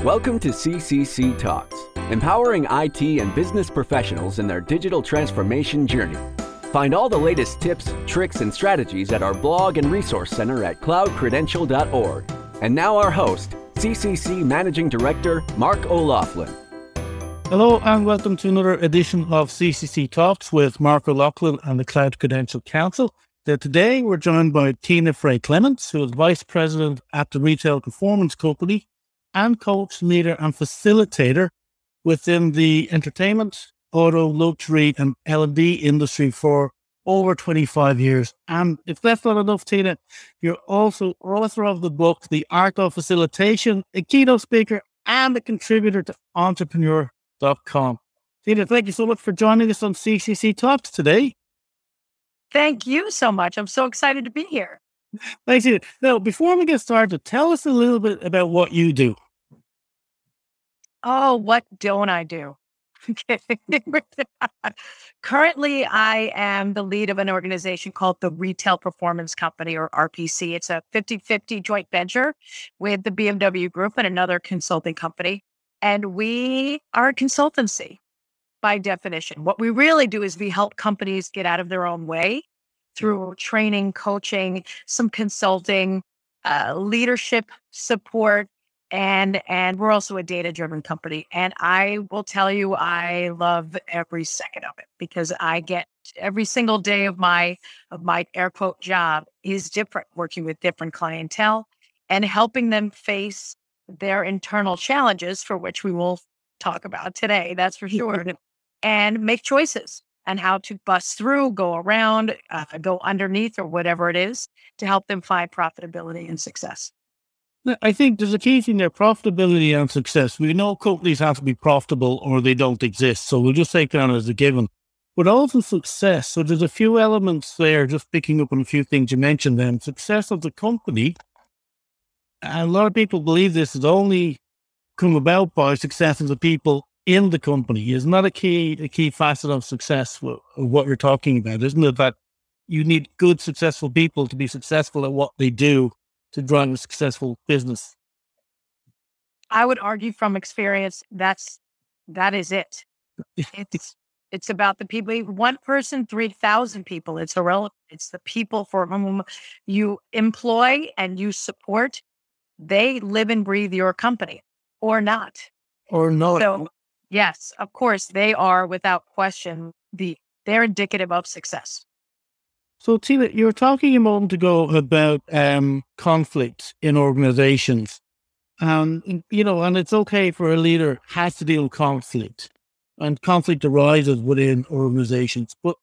Welcome to CCC Talks, empowering IT and business professionals in their digital transformation journey. Find all the latest tips, tricks, and strategies at our blog and resource center at cloudcredential.org. And now, our host, CCC Managing Director Mark O'Loughlin. Hello, and welcome to another edition of CCC Talks with Mark O'Loughlin and the Cloud Credential Council. today, we're joined by Tina Frey Clements, who is Vice President at the Retail Performance Company and coach, leader, and facilitator within the entertainment, auto, luxury, and L&D industry for over 25 years. And if that's not enough, Tina, you're also author of the book, The Art of Facilitation, a keynote speaker, and a contributor to entrepreneur.com. Tina, thank you so much for joining us on CCC Talks today. Thank you so much. I'm so excited to be here. Thanks. Now, before we get started, tell us a little bit about what you do. Oh, what don't I do? Currently, I am the lead of an organization called the Retail Performance Company or RPC. It's a 50 50 joint venture with the BMW Group and another consulting company. And we are a consultancy by definition. What we really do is we help companies get out of their own way through training, coaching, some consulting, uh, leadership support, and and we're also a data driven company and i will tell you i love every second of it because i get every single day of my of my air quote job is different working with different clientele and helping them face their internal challenges for which we will talk about today that's for sure and make choices and how to bust through go around uh, go underneath or whatever it is to help them find profitability and success I think there's a key thing there profitability and success. We know companies have to be profitable or they don't exist. So we'll just take that as a given. But also success. So there's a few elements there, just picking up on a few things you mentioned then. Success of the company. And a lot of people believe this has only come about by success of the people in the company. Is not that a key a key facet of success of what you're talking about, isn't it? That you need good, successful people to be successful at what they do to drive a successful business? I would argue from experience that's that is it. It's it's about the people. One person, three thousand people. It's irrelevant. It's the people for whom you employ and you support. They live and breathe your company, or not, or not. So, yes, of course, they are without question the they're indicative of success. So, Tina, you were talking a moment ago about um, conflict in organizations. And, you know, and it's okay for a leader has to deal with conflict and conflict arises within organizations. But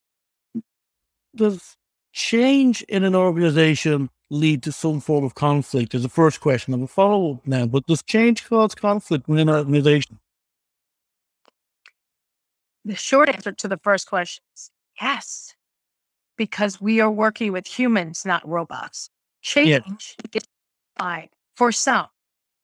does change in an organization lead to some form of conflict? Is the first question. I'm a follow up now, but does change cause conflict within an organization? The short answer to the first question is yes because we are working with humans, not robots. Change yeah. is fine for some.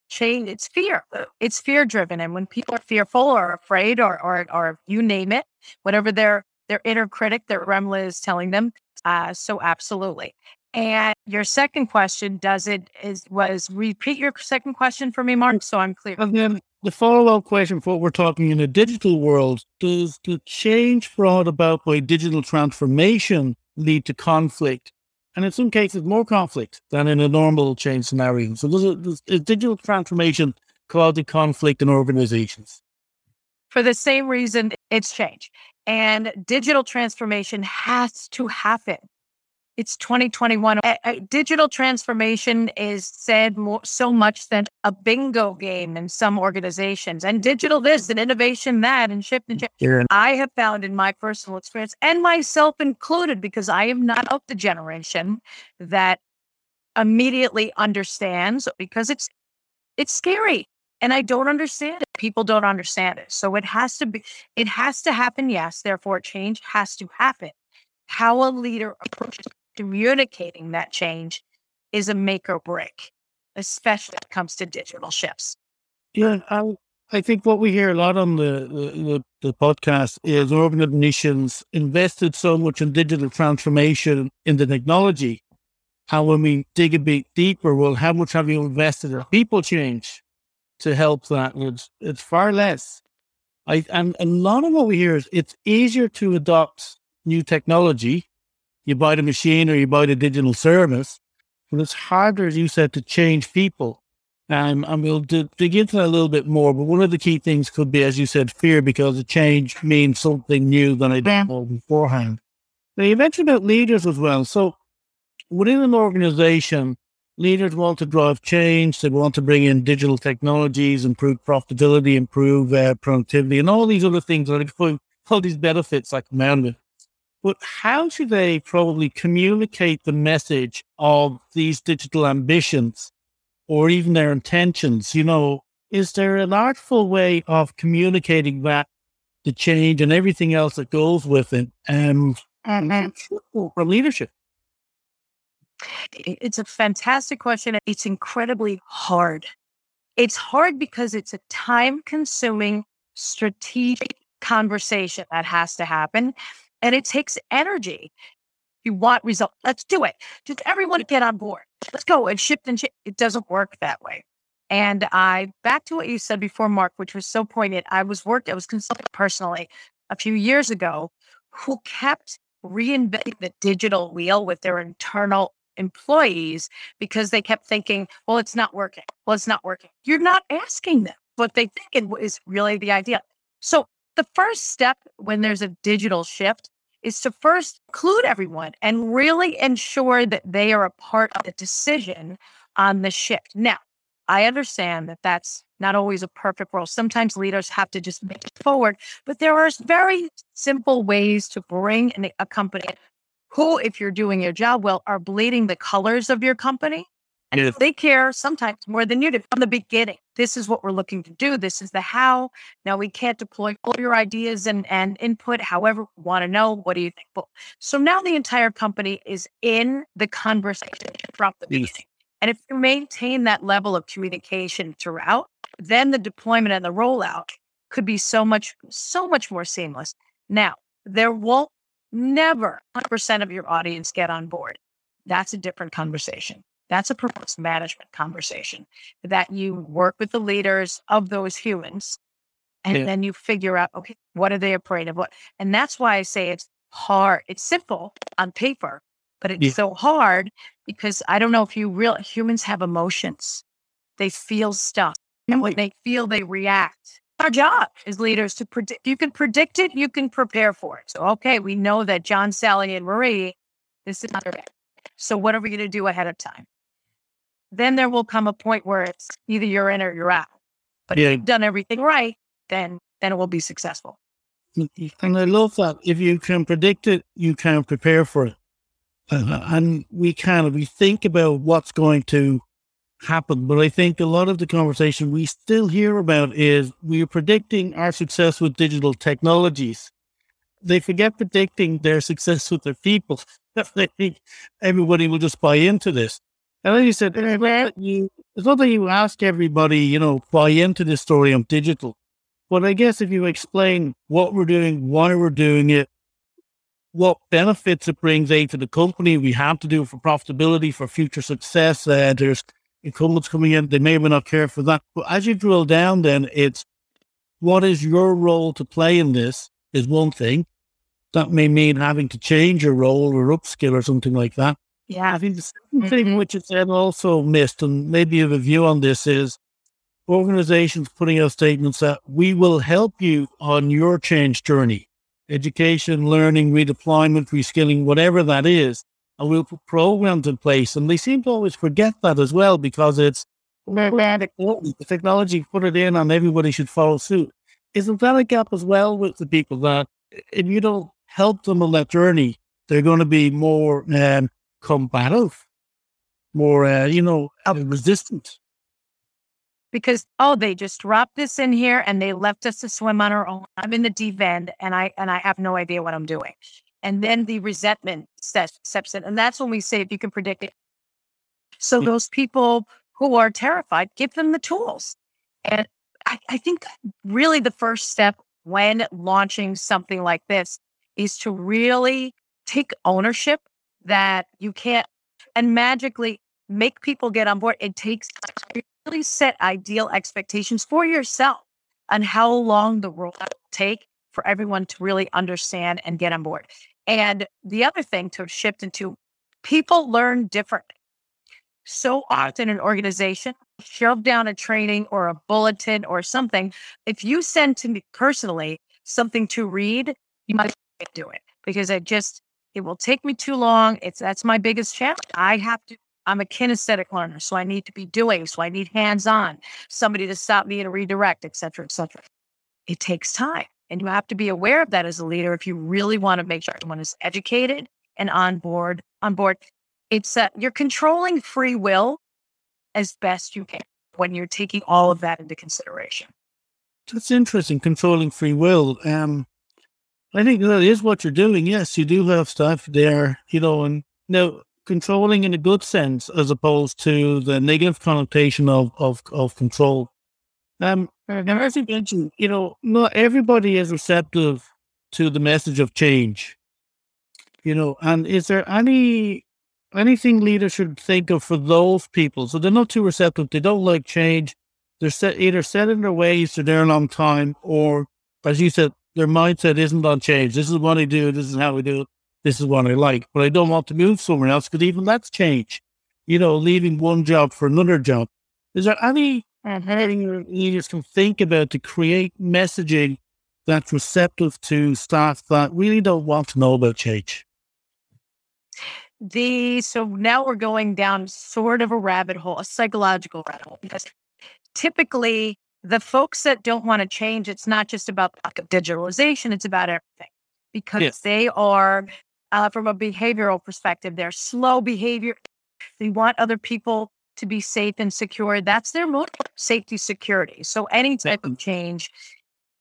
Change, it's fear. It's fear driven. And when people are fearful or afraid or, or, or you name it, whatever their, their inner critic, their Remla is telling them. Uh, so absolutely. And your second question, does it is was repeat your second question for me, Mark, so I'm clear. And then the follow-up question for what we're talking in a digital world, does the change brought about by digital transformation lead to conflict? And in some cases, more conflict than in a normal change scenario. So does, does digital transformation causing conflict in organizations? For the same reason, it's change. And digital transformation has to happen it's 2021. A, a digital transformation is said more, so much than a bingo game in some organizations, and digital this and innovation that, and shift and change. I have found in my personal experience, and myself included, because I am not of the generation that immediately understands because it's it's scary and I don't understand it. People don't understand it. So it has to be, it has to happen. Yes. Therefore, change has to happen. How a leader approaches communicating that change is a make or break, especially when it comes to digital shifts. Yeah, I, I think what we hear a lot on the, the, the podcast is organizations invested so much in digital transformation in the technology. And when we dig a bit deeper, well, how much have you invested in people change? to help that. It's, it's far less. I, and a lot of what we hear is it's easier to adopt new technology. You buy the machine or you buy the digital service, but it's harder, as you said, to change people. Um, and we'll d- dig into that a little bit more. But one of the key things could be, as you said, fear, because a change means something new than I didn't know beforehand. Now, you mentioned about leaders as well. So, within an organization, leaders want to drive change. They want to bring in digital technologies, improve profitability, improve uh, productivity, and all these other things. All these benefits that come out of it. But how do they probably communicate the message of these digital ambitions or even their intentions? You know, is there an artful way of communicating that, the change and everything else that goes with it um, from leadership? It's a fantastic question. It's incredibly hard. It's hard because it's a time consuming strategic conversation that has to happen and it takes energy. You want results. Let's do it. Just everyone get on board. Let's go and shift and shift. It doesn't work that way. And I back to what you said before, Mark, which was so poignant. I was worked, I was consulting personally a few years ago who kept reinventing the digital wheel with their internal employees because they kept thinking, well, it's not working. Well, it's not working. You're not asking them what they think is really the idea. So the first step when there's a digital shift is to first include everyone and really ensure that they are a part of the decision on the shift. Now, I understand that that's not always a perfect world. Sometimes leaders have to just make it forward, but there are very simple ways to bring in a company who, if you're doing your job well, are bleeding the colors of your company and yes. they care sometimes more than you do from the beginning. This is what we're looking to do. This is the how. Now we can't deploy all your ideas and, and input. However, we want to know what do you think? Well, so now the entire company is in the conversation from the beginning. Yes. And if you maintain that level of communication throughout, then the deployment and the rollout could be so much, so much more seamless. Now, there won't never 100% of your audience get on board. That's a different conversation. That's a performance management conversation that you work with the leaders of those humans and yeah. then you figure out, okay, what are they afraid of? What? And that's why I say it's hard. It's simple on paper, but it's yeah. so hard because I don't know if you real humans have emotions. They feel stuff. And when they feel, they react. Our job as leaders to predict. You can predict it. You can prepare for it. So, okay, we know that John, Sally, and Marie, this is not their So, what are we going to do ahead of time? Then there will come a point where it's either you're in or you're out. But yeah. if you've done everything right, then then it will be successful. And I love that. If you can predict it, you can prepare for it. Uh, and we kind of we think about what's going to happen. But I think a lot of the conversation we still hear about is we're predicting our success with digital technologies. They forget predicting their success with their people. they think everybody will just buy into this. And then you said, you, it's not that you ask everybody, you know, buy into this story of digital. But I guess if you explain what we're doing, why we're doing it, what benefits it brings A to the company, we have to do it for profitability, for future success. Uh, there's incumbents coming in, they may or may not care for that. But as you drill down, then it's what is your role to play in this is one thing. That may mean having to change your role or upskill or something like that. Yeah. I think the second mm-hmm. thing which is then also missed, and maybe you have a view on this, is organizations putting out statements that we will help you on your change journey, education, learning, redeployment, reskilling, whatever that is. And we'll put programs in place. And they seem to always forget that as well because it's the technology, put it in and everybody should follow suit. Isn't that a gap as well with the people that if you don't help them on that journey, they're going to be more um, combative, more, uh, you know, resistant. Because oh, they just dropped this in here and they left us to swim on our own. I'm in the deep end and I and I have no idea what I'm doing. And then the resentment steps, steps in, and that's when we say if you can predict it. So those people who are terrified, give them the tools. And I, I think really the first step when launching something like this is to really take ownership that you can't and magically make people get on board. It takes really set ideal expectations for yourself on how long the rollout will take for everyone to really understand and get on board. And the other thing to shift into people learn differently. So often an organization shove down a training or a bulletin or something. If you send to me personally something to read, you might do it because I just it will take me too long. It's that's my biggest challenge. I have to I'm a kinesthetic learner, so I need to be doing, so I need hands-on, somebody to stop me and redirect, et cetera, et cetera. It takes time. And you have to be aware of that as a leader if you really want to make sure everyone is educated and on board. On board, it's uh, you're controlling free will as best you can when you're taking all of that into consideration. That's interesting. Controlling free will. Um, I think that is what you're doing. Yes, you do have stuff there, you know, and now controlling in a good sense as opposed to the negative connotation of of, of control. Um, now, as you mentioned, you know, not everybody is receptive to the message of change. You know, and is there any anything leaders should think of for those people? So they're not too receptive. They don't like change. They're set, either set in their ways to their long time, or as you said, their mindset isn't on change. This is what I do. This is how we do it. This is what I like. But I don't want to move somewhere else because even that's change. You know, leaving one job for another job. Is there any mm-hmm. anything leaders can think about to create messaging that's receptive to staff that really don't want to know about change? The so now we're going down sort of a rabbit hole, a psychological rabbit hole, because typically the folks that don't want to change, it's not just about digitalization, it's about everything because they are, uh, from a behavioral perspective, they're slow behavior. They want other people to be safe and secure. That's their motive, safety, security. So any type of change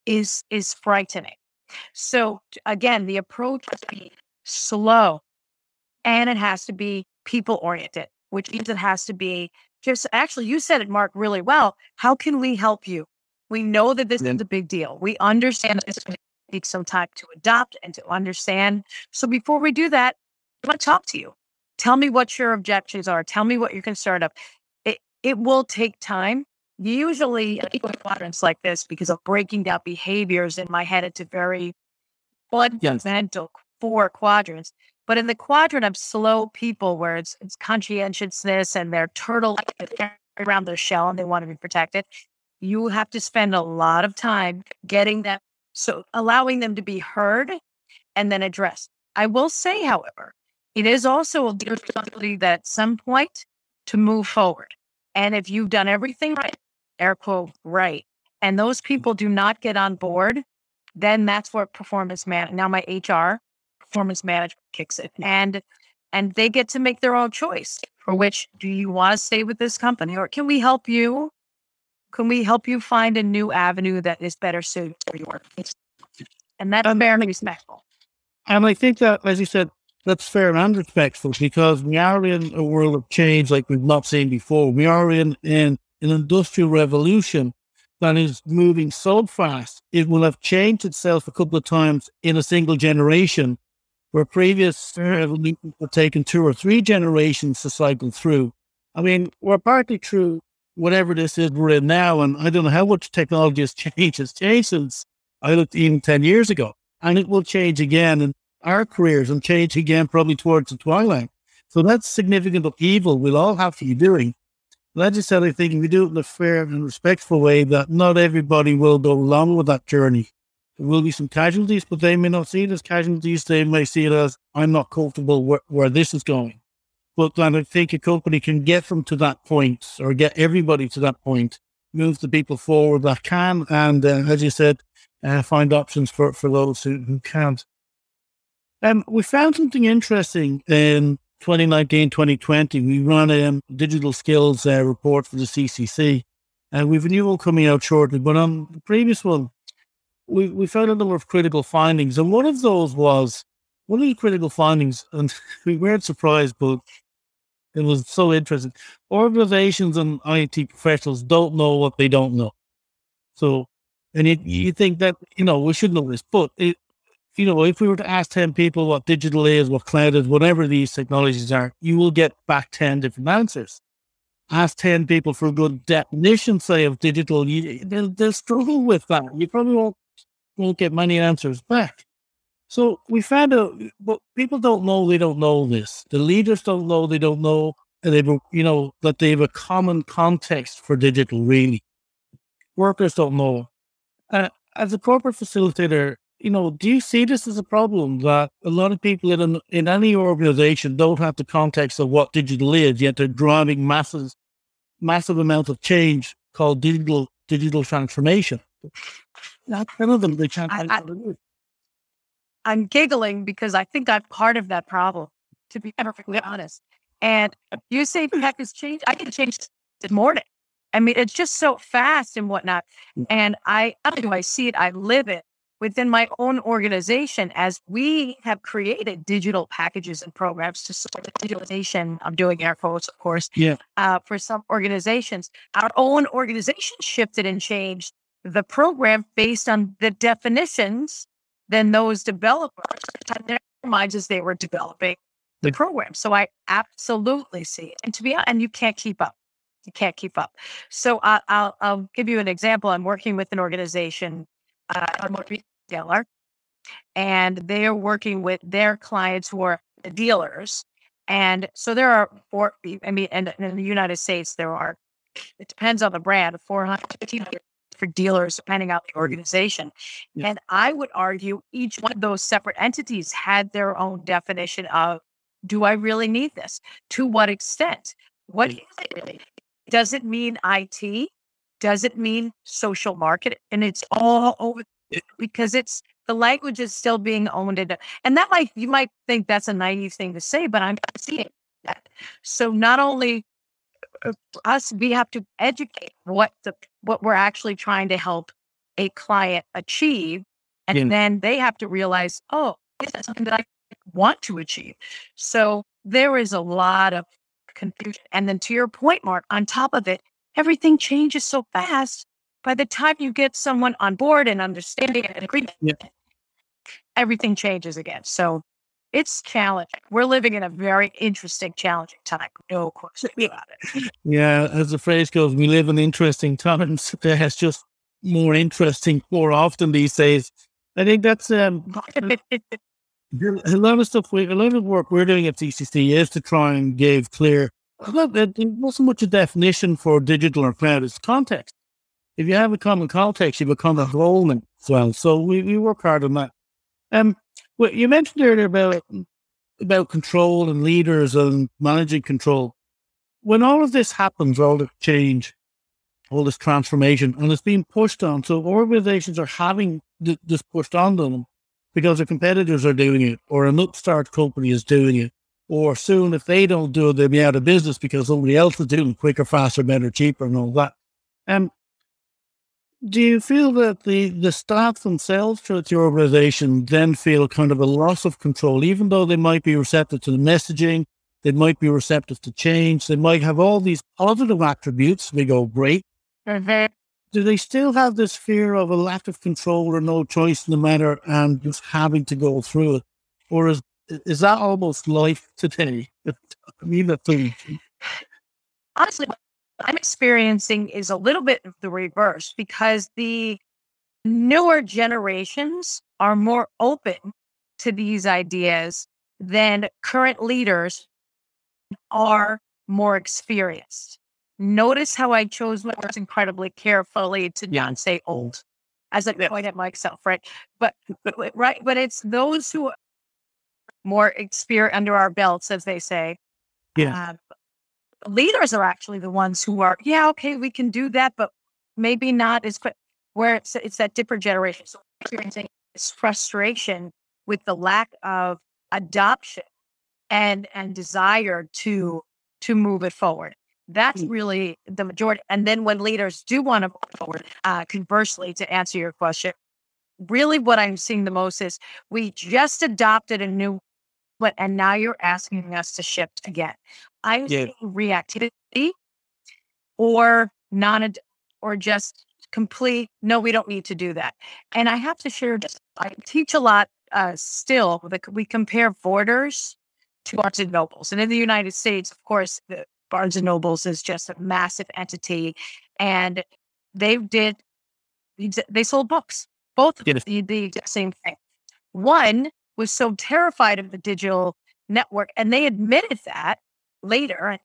is is frightening. So again, the approach has to be slow and it has to be people oriented, which means it has to be just actually, you said it, Mark, really well. How can we help you? We know that this is a big deal. We understand it's going to take some time to adopt and to understand. So before we do that, I want to talk to you. Tell me what your objections are. Tell me what you're concerned of. It it will take time. Usually, quadrants like this because of breaking down behaviors in my head into very fundamental yes. four quadrants. But in the quadrant of slow people, where it's, it's conscientiousness and they're turtle around their shell and they want to be protected, you have to spend a lot of time getting them, so allowing them to be heard and then addressed. I will say, however, it is also a responsibility that at some point to move forward. And if you've done everything right, air quote, right, and those people do not get on board, then that's where performance man. Now my HR performance management kicks in and and they get to make their own choice for which do you want to stay with this company or can we help you? Can we help you find a new avenue that is better suited for your and that's um, fair and respectful. and i think that as you said that's fair and respectful because we are in a world of change like we've not seen before. We are in, in an industrial revolution that is moving so fast it will have changed itself a couple of times in a single generation where previous evolutions were taken two or three generations to cycle through. I mean, we're partly through whatever this is we're in now, and I don't know how much technology has changed. It's changed since I looked even 10 years ago, and it will change again in our careers and change again probably towards the twilight. So that's significant upheaval we'll all have to be doing. I just said, I think we do it in a fair and respectful way, that not everybody will go along with that journey. There will be some casualties, but they may not see it as casualties. They may see it as I'm not comfortable where, where this is going. But then I think a company can get them to that point or get everybody to that point, move the people forward that can, and uh, as you said, uh, find options for, for those who, who can't. Um, we found something interesting in 2019, 2020. We ran a digital skills uh, report for the CCC, and we've a new one coming out shortly. But on the previous one, we, we found a number of critical findings, and one of those was one of the critical findings, and we weren't surprised, but it was so interesting. Organizations and IT professionals don't know what they don't know. So, and you, you think that, you know, we should know this, but it, you know, if we were to ask 10 people what digital is, what cloud is, whatever these technologies are, you will get back 10 different answers. ask 10 people for a good definition, say, of digital, you, they'll, they'll struggle with that. You probably won't, won't get many answers back. So we found out, but people don't know they don't know this. The leaders don't know they don't know, and they, you know, that they have a common context for digital. Really, workers don't know. Uh, as a corporate facilitator, you know, do you see this as a problem that a lot of people in an, in any organization don't have the context of what digital is, yet they're driving masses, massive amount of change called digital digital transformation? Not none of them they can't. I, I'm giggling because I think I'm part of that problem, to be perfectly honest. And you say tech has changed. I can change this morning. I mean, it's just so fast and whatnot. Mm. And I, do I see it? I live it within my own organization as we have created digital packages and programs to support the digitalization. I'm doing air quotes, of course. Yeah. Uh, for some organizations, our own organization shifted and changed the program based on the definitions than those developers had in their minds as they were developing the program. So I absolutely see it. And to be honest, and you can't keep up. You can't keep up. So I, will I'll give you an example. I'm working with an organization, uh, a retailer, and they are working with their clients who are dealers. And so there are four, I mean, and, and in the United States, there are, it depends on the brand, 400, 1,500 for dealers, depending on the mm-hmm. organization. Yeah. And I would argue each one of those separate entities had their own definition of do I really need this? To what extent? What is it really? Does it mean IT? Does it mean social market? And it's all over because it's the language is still being owned. And, and that might, you might think that's a naive thing to say, but I'm seeing that. So not only Uh, us, we have to educate what the what we're actually trying to help a client achieve. And yeah. then they have to realize, oh, is that something that I want to achieve? So there is a lot of confusion. And then to your point, Mark, on top of it, everything changes so fast. By the time you get someone on board and understanding and agreement, yeah. everything changes again. So it's challenging. We're living in a very interesting, challenging time. No question about it. Yeah, as the phrase goes, we live in interesting times. That it's just more interesting more often these days. I think that's um, a lot of stuff. We, a lot of work we're doing at CCC is to try and give clear. It wasn't much a definition for digital or cloud; it's context. If you have a common context, you become a whole as well. So we, we work hard on that. Um, well, you mentioned earlier about about control and leaders and managing control. When all of this happens, all the change, all this transformation, and it's being pushed on, so organizations are having th- this pushed on them because their competitors are doing it, or an upstart company is doing it, or soon if they don't do it, they'll be out of business because somebody else is doing it quicker, faster, better, cheaper, and all that. Um, do you feel that the, the staff themselves throughout the organization then feel kind of a loss of control, even though they might be receptive to the messaging, they might be receptive to change, they might have all these positive attributes. We go, great. Mm-hmm. Do they still have this fear of a lack of control or no choice in the matter and just having to go through it? Or is is that almost life today? I mean, that's honestly, I'm experiencing is a little bit of the reverse because the newer generations are more open to these ideas than current leaders are more experienced. Notice how I chose my words incredibly carefully to yeah. not say old, as I yeah. point at myself, right? But right, but it's those who are more experience under our belts, as they say. Yeah. Um, leaders are actually the ones who are, yeah, okay, we can do that, but maybe not as quick. Where it's it's that different generation. So experiencing this frustration with the lack of adoption and and desire to to move it forward. That's mm. really the majority. And then when leaders do want to move forward, uh, conversely, to answer your question, really what I'm seeing the most is we just adopted a new but and now you're asking us to shift again. I'm yeah. seeing reactivity or non or just complete no we don't need to do that and i have to share just i teach a lot uh, still we compare borders to barnes and nobles and in the united states of course the, Barnes and Nobles is just a massive entity, and they did they sold books, both yes. the, the same thing. One was so terrified of the digital network, and they admitted that later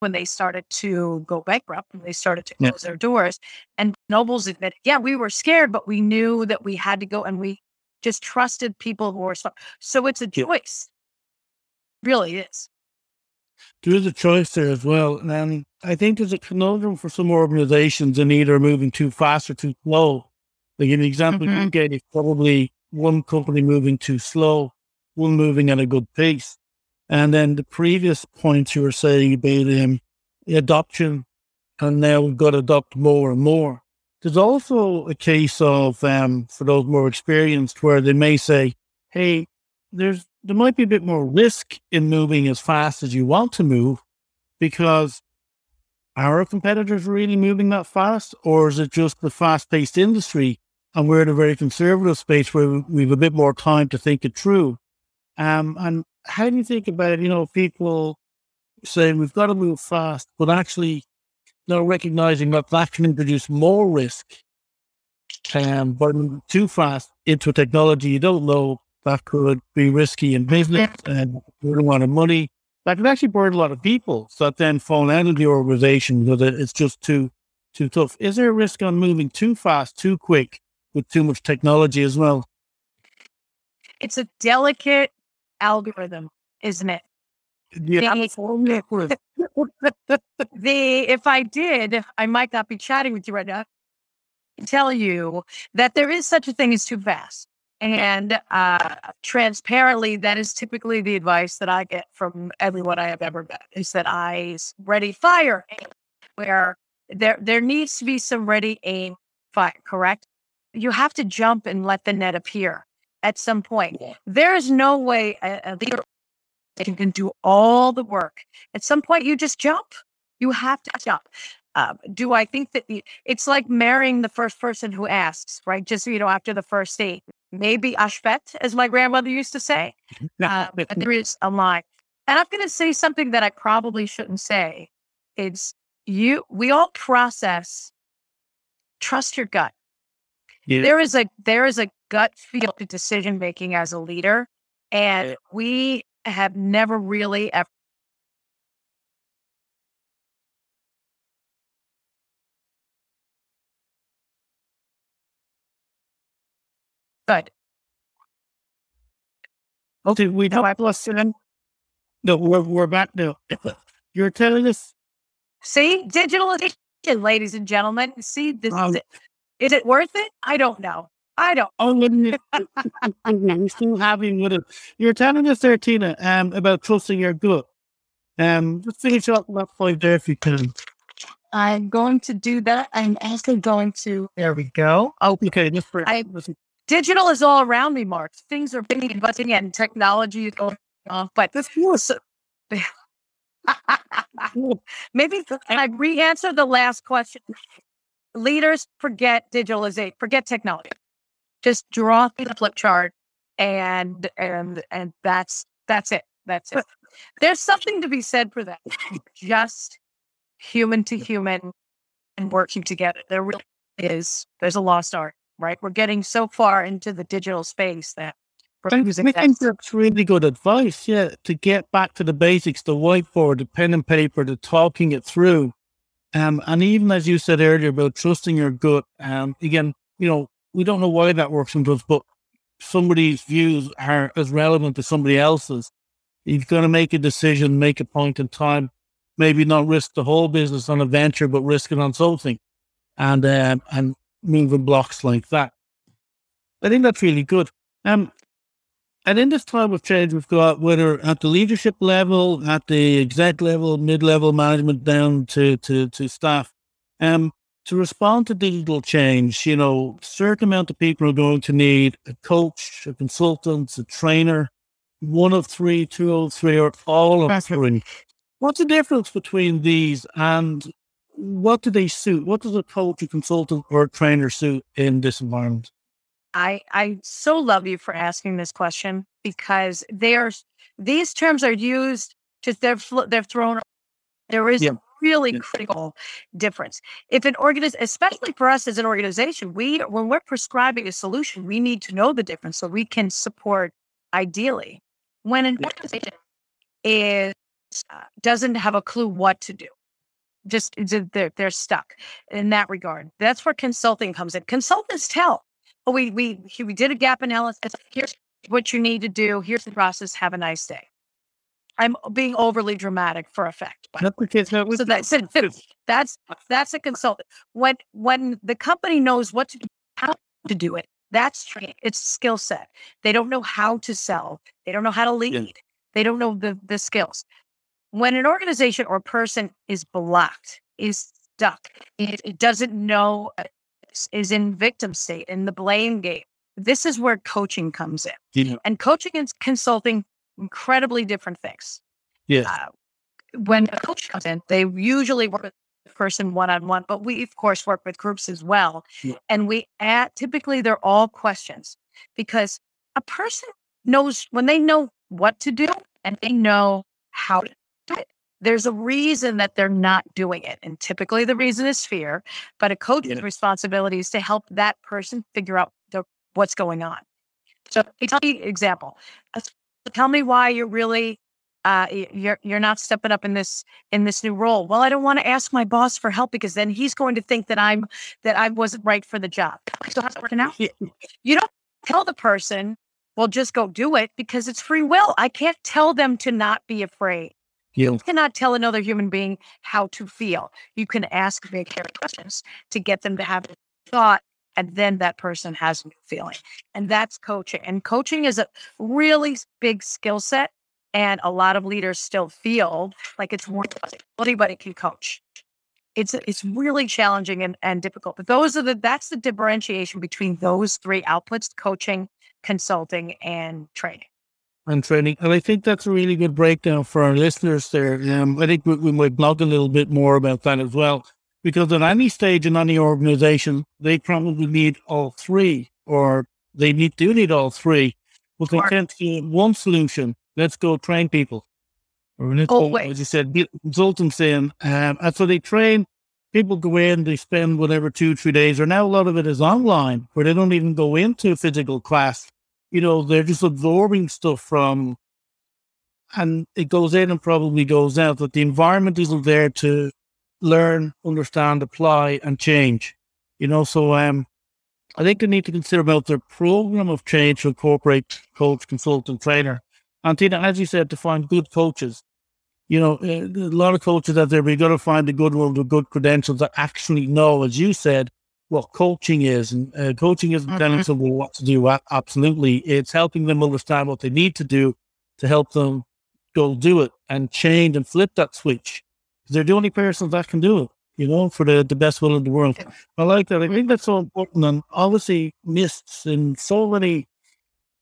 when they started to go bankrupt and they started to close yeah. their doors. And Nobles admitted, yeah, we were scared, but we knew that we had to go and we just trusted people who were smart. So it's a choice. It really is. There is a choice there as well. And I think there's a conundrum for some organizations in either moving too fast or too slow. Like an example mm-hmm. you gave, probably one company moving too slow, one moving at a good pace. And then the previous points you were saying about um, adoption, and now we've got to adopt more and more. There's also a case of, um, for those more experienced, where they may say, hey, there's there might be a bit more risk in moving as fast as you want to move because are our competitors really moving that fast or is it just the fast paced industry and we're in a very conservative space where we have a bit more time to think it through um, and how do you think about it? You know, people saying we've got to move fast, but actually not recognizing that that can introduce more risk. Um, but too fast into a technology you don't know that could be risky in business and burn a lot of money. That could actually burn a lot of people that then fall out of the organization because it's just too too tough. Is there a risk on moving too fast, too quick with too much technology as well? It's a delicate algorithm, isn't it? Yeah. The, the if I did, I might not be chatting with you right now. Tell you that there is such a thing as too fast. And uh, transparently, that is typically the advice that I get from everyone I have ever met is that I ready fire, where there there needs to be some ready aim fire. Correct? You have to jump and let the net appear at some point. Yeah. There is no way a, a leader can do all the work. At some point, you just jump. You have to jump. Um, do I think that the, it's like marrying the first person who asks, right? Just you know, after the first date, maybe ashpet, as my grandmother used to say. Uh, but there is a line, and I'm going to say something that I probably shouldn't say. It's you. We all process. Trust your gut. Yeah. There is a there is a gut feel to decision making as a leader. And we have never really ever Good. Okay, we don't have listen. No, we're we're back now. You're telling us. See, digital addiction, ladies and gentlemen. See, this um, is, it. is it worth it? I don't know. I don't. Oh, I'm still having with it. You're telling us there, Tina, um, about trusting your gut. Um, just finish up that point there if you can. I'm going to do that. I'm also going to. There we go. Oh, okay. Just for, I, digital is all around me, Mark. Things are being busting and technology is going off. But this was. Maybe I re-answer the last question. Leaders forget digitalization, forget technology just draw through the flip chart and and and that's that's it that's it there's something to be said for that just human to human and working together there really is there's a lost art right we're getting so far into the digital space that I think that's really good advice. Yeah, to get back to the basics, the whiteboard, the pen and paper, the talking it through, um, and even as you said earlier about trusting your gut. Um, again, you know, we don't know why that works sometimes, but somebody's views are as relevant as somebody else's. You've got to make a decision, make a point in time, maybe not risk the whole business on a venture, but risk it on something, and um, and moving blocks like that. I think that's really good. Um, and in this time of change, we've got whether at the leadership level, at the exec level, mid level management, down to to to staff. Um, to respond to digital change, you know, certain amount of people are going to need a coach, a consultant, a trainer, one of three, two of three, or all of three. What's the difference between these and what do they suit? What does a coach, a consultant, or a trainer suit in this environment? I I so love you for asking this question because they are these terms are used just they're they're thrown There is yeah. Really critical difference. If an organization, especially for us as an organization, we when we're prescribing a solution, we need to know the difference so we can support ideally. When an organization is uh, doesn't have a clue what to do, just they're, they're stuck in that regard. That's where consulting comes in. Consultants tell, oh, we we we did a gap analysis. Here's what you need to do. Here's the process. Have a nice day. I'm being overly dramatic for effect. But so that's that's that's a consultant. When when the company knows what to do, how to do it, that's training. It's skill set. They don't know how to sell. They don't know how to lead. Yeah. They don't know the the skills. When an organization or person is blocked, is stuck, it, it doesn't know, uh, is in victim state in the blame game. This is where coaching comes in. Yeah. And coaching and consulting incredibly different things. Yeah. Uh, when a coach comes in, they usually work with the person one on one, but we of course work with groups as well. Yeah. And we add typically they're all questions because a person knows when they know what to do and they know how to do it. There's a reason that they're not doing it. And typically the reason is fear, but a coach's yeah. responsibility is to help that person figure out the, what's going on. So, tell me example tell me why you're really uh, you're you're not stepping up in this in this new role. Well, I don't want to ask my boss for help because then he's going to think that I'm that I wasn't right for the job. So how's it working out? You don't tell the person, well, just go do it because it's free will. I can't tell them to not be afraid. You cannot tell another human being how to feel. You can ask big questions to get them to have a thought and then that person has a new feeling. And that's coaching. And coaching is a really big skill set. And a lot of leaders still feel like it's more anybody can coach. It's it's really challenging and, and difficult. But those are the that's the differentiation between those three outputs: coaching, consulting, and training. And training. And I think that's a really good breakdown for our listeners there. Um, I think we, we might blog a little bit more about that as well because at any stage in any organization, they probably need all three, or they need do need all three. But they tend to get one solution. Let's go train people. Or let's oh, go, wait. as you said, consultants in. Um, and so they train people go in, they spend whatever two, three days, or now a lot of it is online where they don't even go into physical class. You know, they're just absorbing stuff from, and it goes in and probably goes out, but the environment isn't there to learn, understand, apply, and change. You know, so um, I think they need to consider about their program of change to incorporate coach, consultant, trainer. And Tina, as you said, to find good coaches. You know, uh, a lot of coaches out there, but you got to find a good one with good credentials that actually know, as you said, what coaching is. And uh, coaching isn't mm-hmm. telling someone what to do. Absolutely. It's helping them understand what they need to do to help them go do it and change and flip that switch they're the only persons that can do it, you know, for the, the best will of the world. I like that. I think that's so important and obviously missed in so many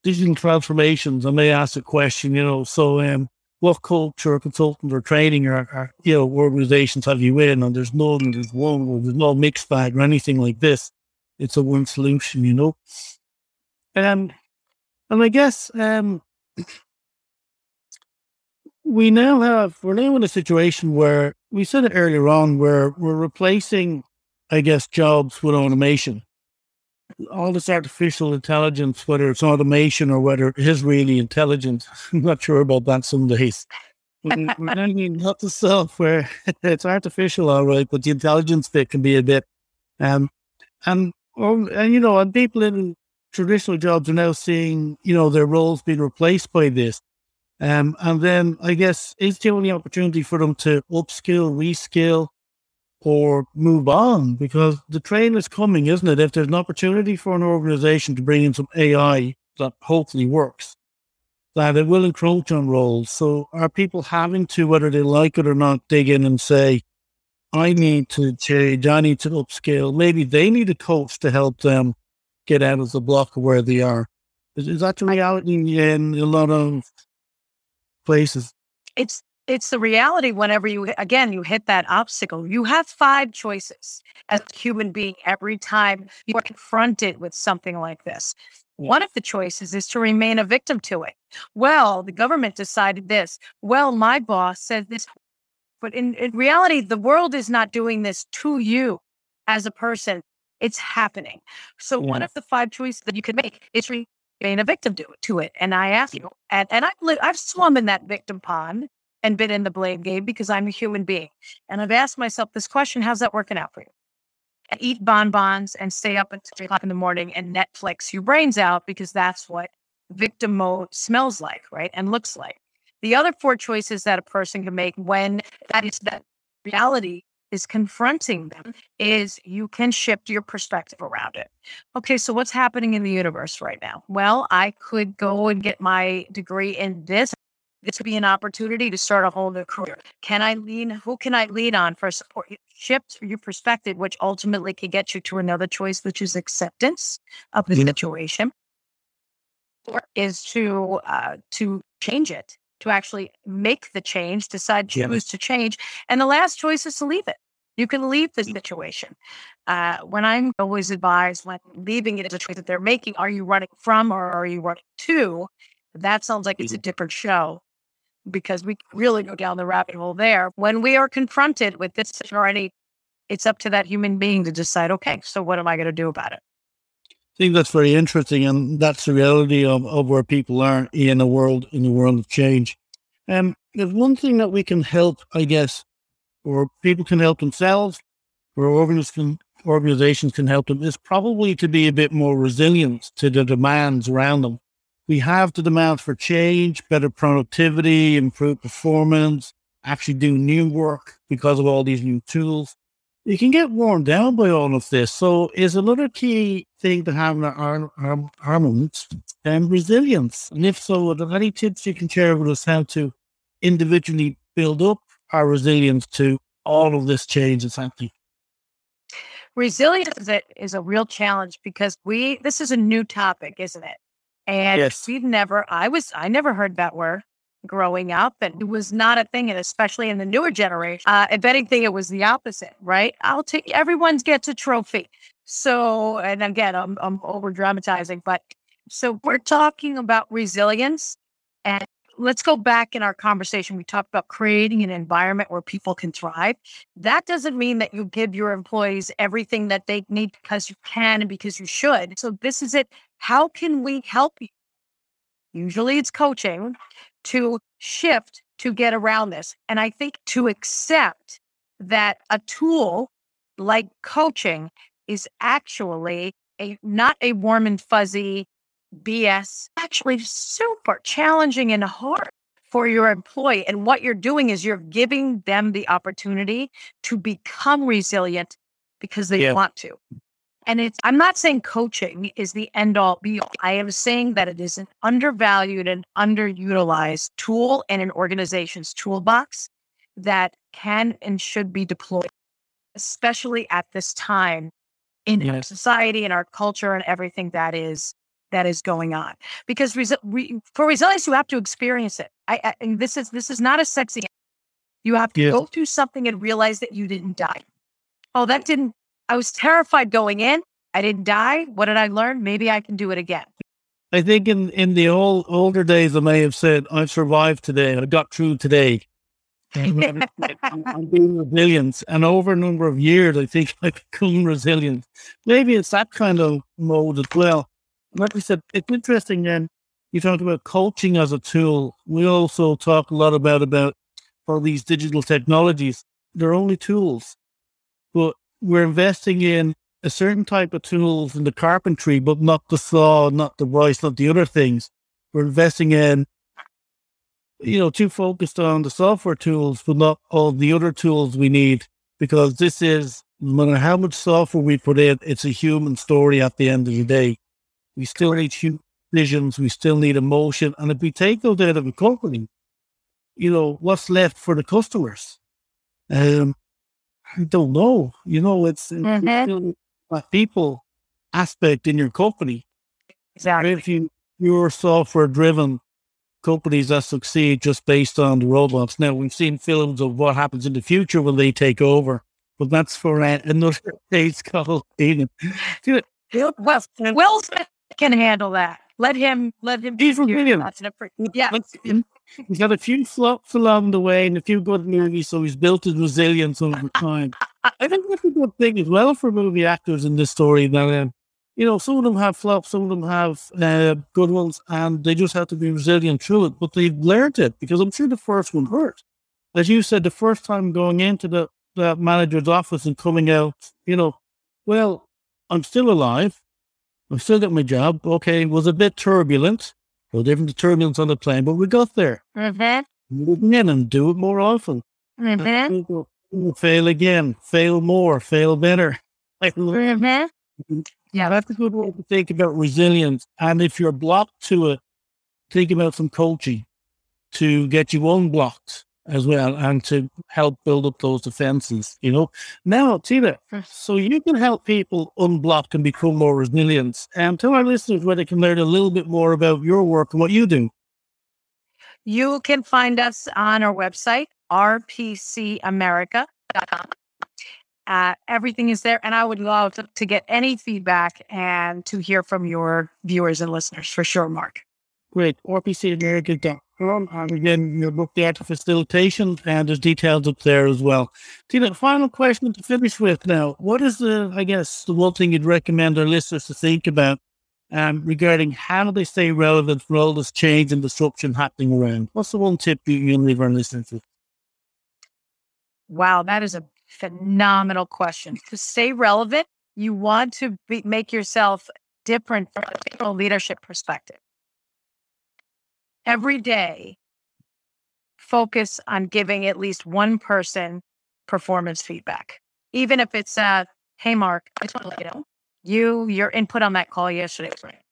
digital transformations. I may ask a question, you know, so um, what culture consultant or training or, or, you know organizations have you in? And there's no there's one there's no mixed bag or anything like this. It's a one solution, you know. Um, and I guess um, we now have we're now in a situation where we said it earlier on where we're replacing, I guess, jobs with automation. All this artificial intelligence, whether it's automation or whether it is really intelligent, I'm not sure about that some days. I mean, not the software; it's artificial, all right, but the intelligence bit can be a bit. Um, and and you know, and people in traditional jobs are now seeing, you know, their roles being replaced by this. Um, and then I guess it's the only opportunity for them to upskill, reskill, or move on because the train is coming, isn't it? If there's an opportunity for an organization to bring in some AI that hopefully works, that it will encroach on roles. So are people having to, whether they like it or not, dig in and say, I need to change, I need to upskill. Maybe they need a coach to help them get out of the block of where they are. Is, is that the reality in a lot of places. It's it's the reality whenever you again you hit that obstacle you have five choices as a human being every time you are confronted with something like this one of the choices is to remain a victim to it well the government decided this well my boss says this But in, in reality, the world is not doing this to you as a person. It's happening. So one of the five choices that you can make is being a victim to, to it. And I ask you, and, and I've, li- I've swum in that victim pond and been in the blame game because I'm a human being. And I've asked myself this question, how's that working out for you? And eat bonbons and stay up until three o'clock in the morning and Netflix your brains out because that's what victim mode smells like, right? And looks like. The other four choices that a person can make when that is that reality is confronting them is you can shift your perspective around it. Okay, so what's happening in the universe right now? Well, I could go and get my degree in this. This would be an opportunity to start a whole new career. Can I lean? Who can I lean on for support? Shift your perspective, which ultimately can get you to another choice, which is acceptance of the situation, or is to uh, to change it to actually make the change, decide, choose yeah. to change. And the last choice is to leave it. You can leave the mm. situation. Uh, when I'm always advised when leaving it is a choice that they're making, are you running from or are you running to? That sounds like it's a mm-hmm. different show because we really go down the rabbit hole there. When we are confronted with this already, it's up to that human being to decide, okay, so what am I going to do about it? Think that's very interesting, and that's the reality of, of where people are in the world in the world of change. Um, there's one thing that we can help, I guess, or people can help themselves, or organizations can, organizations can help them, is probably to be a bit more resilient to the demands around them. We have the demands for change, better productivity, improved performance, actually do new work because of all these new tools you can get worn down by all of this. So, is another key thing to have in our, armaments and resilience? And if so, are there any tips you can share with us how to individually build up our resilience to all of this change that's happening? Resilience is a, is a real challenge because we this is a new topic, isn't it? And yes. we've never I was I never heard that word growing up and it was not a thing and especially in the newer generation uh, if anything it was the opposite right? I'll take everyone gets a trophy. So and again i'm, I'm over dramatizing but so we're talking about resilience and let's go back in our conversation. We talked about creating an environment where people can thrive. That doesn't mean that you give your employees everything that they need because you can and because you should. So this is it. How can we help you? Usually it's coaching to shift to get around this. And I think to accept that a tool like coaching is actually a not a warm and fuzzy BS, actually super challenging and hard for your employee. And what you're doing is you're giving them the opportunity to become resilient because they yeah. want to. And it's, I'm not saying coaching is the end all be all. I am saying that it is an undervalued and underutilized tool in an organization's toolbox that can and should be deployed, especially at this time in yes. our society and our culture and everything that is that is going on. Because resi- re- for resilience, you have to experience it. I, I, and this is this is not a sexy. You have to go through something and realize that you didn't die. Oh, that didn't I was terrified going in. I didn't die. What did I learn? Maybe I can do it again. I think in, in the old older days, I may have said, I've survived today. I got through today. I'm being resilient. And over a number of years, I think I've become resilient. Maybe it's that kind of mode as well. Like we said, it's interesting then. You talked about coaching as a tool. We also talk a lot about about all these digital technologies. They're only tools. But we're investing in a certain type of tools in the carpentry, but not the saw, not the rice, not the other things. We're investing in, you know, too focused on the software tools, but not all the other tools we need, because this is, no matter how much software we put in, it's a human story at the end of the day. We still need human decisions, we still need emotion. And if we take those out of a company, you know, what's left for the customers? Um, I don't know. You know, it's, mm-hmm. a people aspect in your company. Exactly. If you you're software driven companies that succeed just based on the robots. Now we've seen films of what happens in the future when they take over, but that's for uh, another day's call. Ian. Well, Will Smith can handle that. Let him. Let him. He's brilliant. Yeah. He's got a few flops along the way and a few good movies, so he's built his resilience over time. I think that's a good thing as well for movie actors in this story that, um, you know, some of them have flops, some of them have uh, good ones, and they just have to be resilient through it. But they've learned it because I'm sure the first one hurt. As you said, the first time going into the, the manager's office and coming out, you know, well, I'm still alive. I've still got my job. Okay, was a bit turbulent. Well, different turbulence on the plane, but we got there. Mm-hmm. in and do it more often. Mm-hmm. Fail again, fail more, fail better. Mm-hmm. yeah, that's a good way to think about resilience. And if you're blocked to it, think about some coaching to get you unblocked as well and to help build up those defenses, you know. Now, Tina, so you can help people unblock and become more resilient. And tell our listeners where they can learn a little bit more about your work and what you do. You can find us on our website, rpcamerica.com. Uh, everything is there. And I would love to, to get any feedback and to hear from your viewers and listeners for sure, Mark. Great. RPCAmerica.com. And again, The Art of Facilitation, and there's details up there as well. Tina, final question to finish with now. What is the, I guess, the one thing you'd recommend our listeners to think about um, regarding how do they stay relevant for all this change and disruption happening around? What's the one tip you can leave our listeners with? Wow, that is a phenomenal question. To stay relevant, you want to be, make yourself different from a leadership perspective. Every day, focus on giving at least one person performance feedback, even if it's uh, "Hey, Mark, I just want to let you know you your input on that call yesterday was great.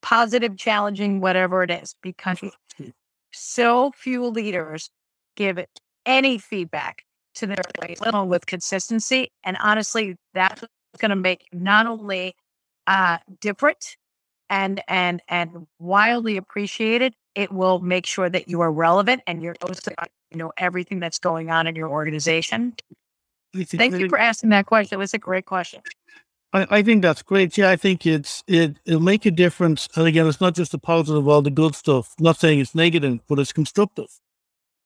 Positive, challenging, whatever it is, because so few leaders give it any feedback to their employees, let with consistency. And honestly, that's going to make not only uh, different and and and wildly appreciated, it will make sure that you are relevant and you're you know everything that's going on in your organization. Thank you for asking that question. It was a great question. I, I think that's great. Yeah, I think it's it it'll make a difference. And again, it's not just the positive, all the good stuff. I'm not saying it's negative, but it's constructive.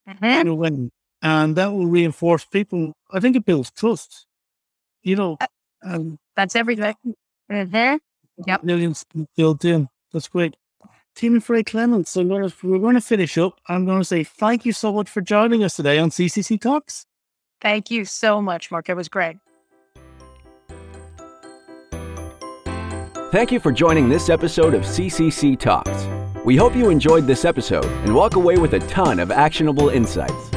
Mm-hmm. You know, when and that will reinforce people. I think it builds trust. You know, um, That's everything. Mm-hmm. Yep. millions built in. That's great. Tina Frey Clements. So I'm gonna, we're going to finish up. I'm going to say thank you so much for joining us today on CCC Talks. Thank you so much, Mark. It was great. Thank you for joining this episode of CCC Talks. We hope you enjoyed this episode and walk away with a ton of actionable insights.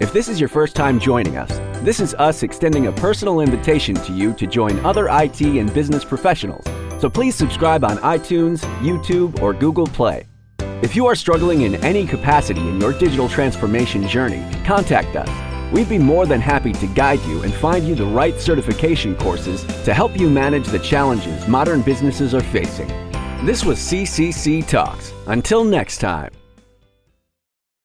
If this is your first time joining us, this is us extending a personal invitation to you to join other IT and business professionals. So please subscribe on iTunes, YouTube, or Google Play. If you are struggling in any capacity in your digital transformation journey, contact us. We'd be more than happy to guide you and find you the right certification courses to help you manage the challenges modern businesses are facing. This was CCC Talks. Until next time.